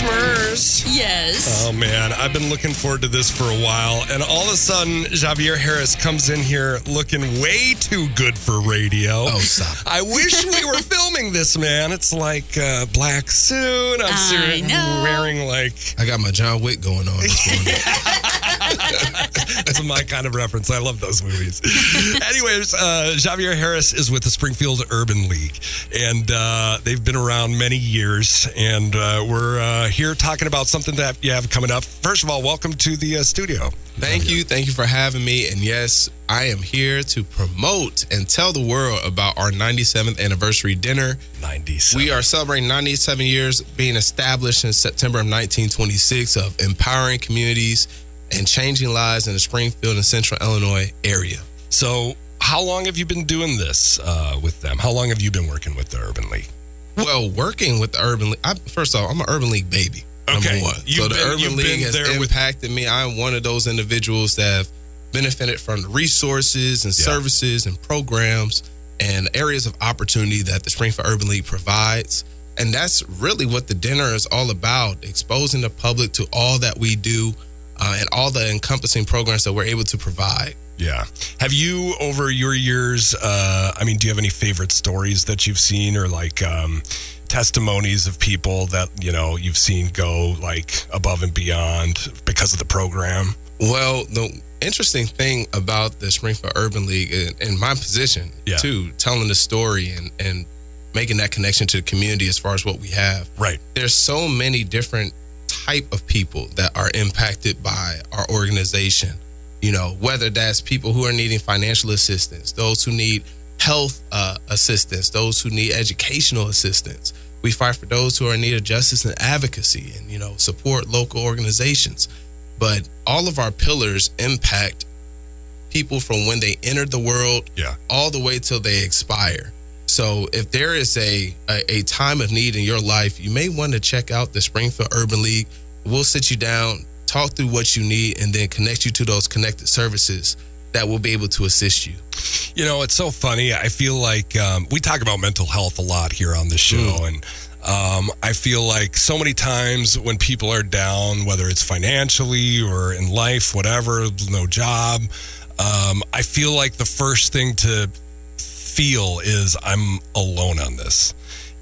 Smurs. Yes. Oh man, I've been looking forward to this for a while, and all of a sudden, Javier Harris comes in here looking way too good for radio. Oh, stop. I wish we were filming this, man. It's like uh, black suit. I'm I serious. know. wearing like I got my John Wick going on this morning. That's my kind of reference. I love those movies. Anyways, uh, Javier Harris is with the Springfield Urban League, and uh, they've been around many years. And uh, we're uh, here talking about something that you have coming up. First of all, welcome to the uh, studio. Thank you. Thank you for having me. And yes, I am here to promote and tell the world about our 97th anniversary dinner. 97. We are celebrating 97 years being established in September of 1926 of empowering communities and changing lives in the Springfield and Central Illinois area. So, how long have you been doing this uh, with them? How long have you been working with the Urban League? Well, working with the Urban League, I, first off, I'm an Urban League baby. Okay. Number one. You've so the been- Urban League has there with- impacted me. I'm one of those individuals that have benefited from the resources and Yeah. services and programs and areas of opportunity that the Springfield Urban League provides. And that's really what the dinner is all about exposing the public to all that we do uh, and all the encompassing programs that we're able to provide. Yeah. Have you, over your years, uh, I mean, do you have any favorite stories that you've seen or like um, testimonies of people that, you know, you've seen go like above and beyond because of the program? Well, the interesting thing about the Springfield Urban League and, my position, Yeah. too, telling the story and, and making that connection to the community as far as what we have. Right. There's so many different type of people that are impacted by our organization. You know, whether that's people who are needing financial assistance, those who need health uh, assistance, those who need educational assistance. We fight for those who are in need of justice and advocacy and, you know, support local organizations but all of our pillars impact people from when they entered the world Yeah. all the way till they expire. So if there is a, a a time of need in your life, you may want to check out the Springfield Urban League. We'll sit you down, talk through what you need, and then connect you to those connected services that will be able to assist you. You know, it's so funny. I feel like um, we talk about mental health a lot here on the show, Mm. and um, I feel like so many times when people are down, whether it's financially or in life, whatever, no job, um, I feel like the first thing to feel is I'm alone on this.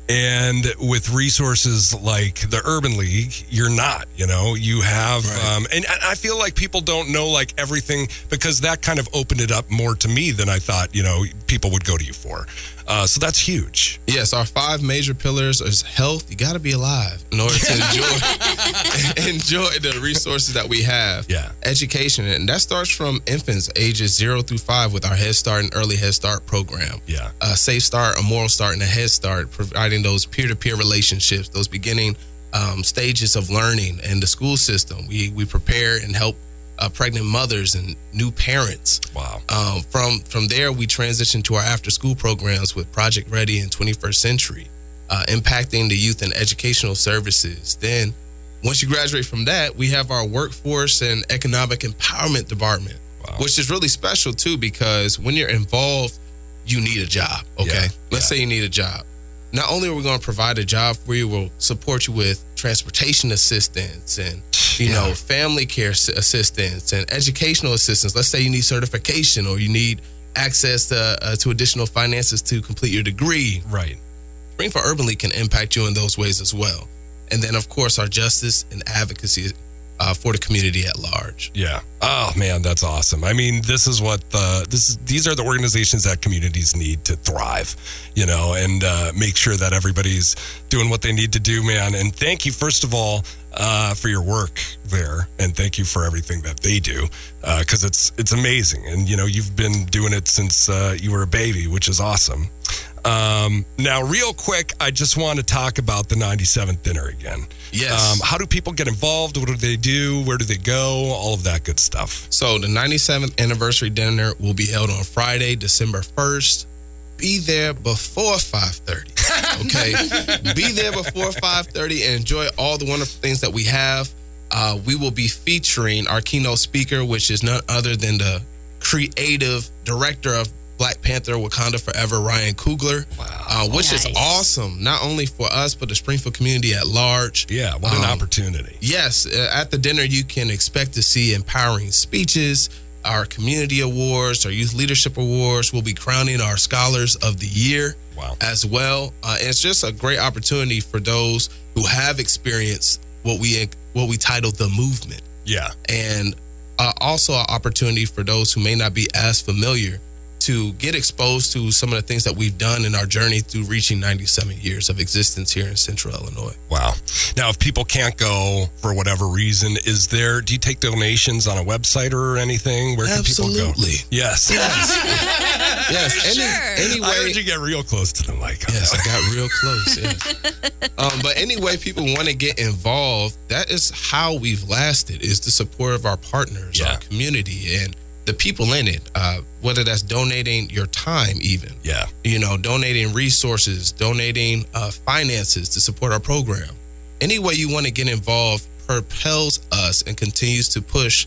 And with resources like the Urban League, you're not, you know, you have, Right. um, and I I feel like people don't know like everything because that kind of opened it up more to me than I thought, you know, people would go to you for. Uh, so that's huge. Yes, our five major pillars is health. You got to be alive in order to enjoy enjoy the resources that we have. Yeah. Education, and that starts from infants ages zero through five with our Head Start and Early Head Start program. Yeah. A Safe Start, a Moral Start, and a Head Start, providing those peer-to-peer relationships, those beginning um, stages of learning in the school system. We we prepare and help uh, pregnant mothers and new parents. Wow. Um, from from there, we transitioned to our after school programs with Project Ready and 21st Century, uh, impacting the youth and educational services. Then, once you graduate from that, we have our workforce and economic empowerment department, Wow. which is really special too because when you're involved, you need a job. Okay, Yeah, let's yeah. say you need a job. Not only are we going to provide a job for you, we'll support you with transportation assistance and you know, family care assistance and educational assistance. Let's say you need certification or you need access to, uh, to additional finances to complete your degree. Right. Springfield Urban League can impact you in those ways as well. And then, of course, our justice and advocacy uh, for the community at large. Yeah. Oh man, that's awesome. I mean, this is what the this is, these are the organizations that communities need to thrive, you know, and uh, make sure that everybody's doing what they need to do, man. And thank you first of all uh, for your work there, and thank you for everything that they do because it's it's amazing. And you know, you've been doing it since uh, you were a baby, which is awesome. Um, now, real quick, I just want to talk about the 97th dinner again. Yes. Um, how do people get involved? What do they do? Where do they go? All of that good stuff. So the 97th anniversary dinner will be held on Friday, December 1st. Be there before 5:30. Okay? be there before 5:30 and enjoy all the wonderful things that we have. Uh, we will be featuring our keynote speaker, which is none other than the creative director of Black Panther Wakanda Forever Ryan Coogler, uh, which is awesome, not only for us, but the Springfield community at large. Yeah, what an Um, opportunity. Yes, uh, at the dinner, you can expect to see empowering speeches, our community awards, our youth leadership awards. We'll be crowning our scholars of the year Wow. as well. Uh, it's just a great opportunity for those who have experienced what we what we titled the movement, Yeah. and uh, also an opportunity for those who may not be as familiar to get exposed to some of the things that we've done in our journey through reaching 97 years of existence here in Central Illinois. Wow. Now, if people can't go for whatever reason, is there, do you take donations on a website or anything? Where can people go? Absolutely. Yes. Yes, any, sure. anyway. I heard you get real close to the mic. on Yes. I got real close. Yes. um, but anyway, people want to get involved. That is how we've lasted. Is the support of our partners, Yeah. our community, and the people in it. Uh, whether that's donating your time, even Yeah. you know, donating resources, donating uh, finances to support our program. Any way you want to get involved propels us and continues to push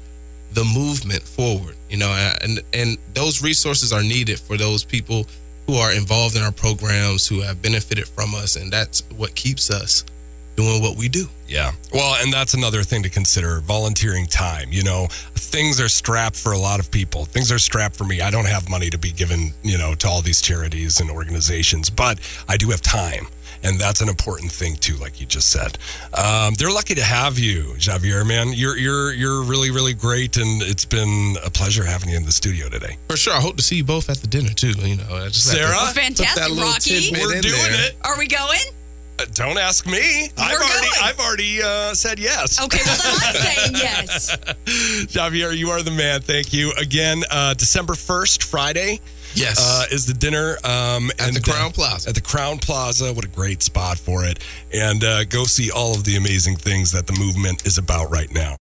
the movement forward. You know, and and those resources are needed for those people who are involved in our programs who have benefited from us, and that's what keeps us doing what we do. Yeah. Well, and that's another thing to consider volunteering time. You know, things are strapped for a lot of people. Things are strapped for me. I don't have money to be given, you know, to all these charities and organizations, but I do have time. And that's an important thing too, like you just said. Um, they're lucky to have you, Javier. Man, you're you're you're really really great, and it's been a pleasure having you in the studio today. For sure, I hope to see you both at the dinner too. You know, I just have to Sarah? That fantastic, Rocki. We're doing there. it. Are we going? Uh, don't ask me. I've already going. I've already uh, said yes. Okay, well then I'm saying yes. Javier, you are the man. Thank you again. Uh, December first, Friday. Yes. uh, is the dinner um, At and the Crowne Plaza. At the Crowne Plaza, what a great spot for it! And uh, go see all of the amazing things that the movement is about right now.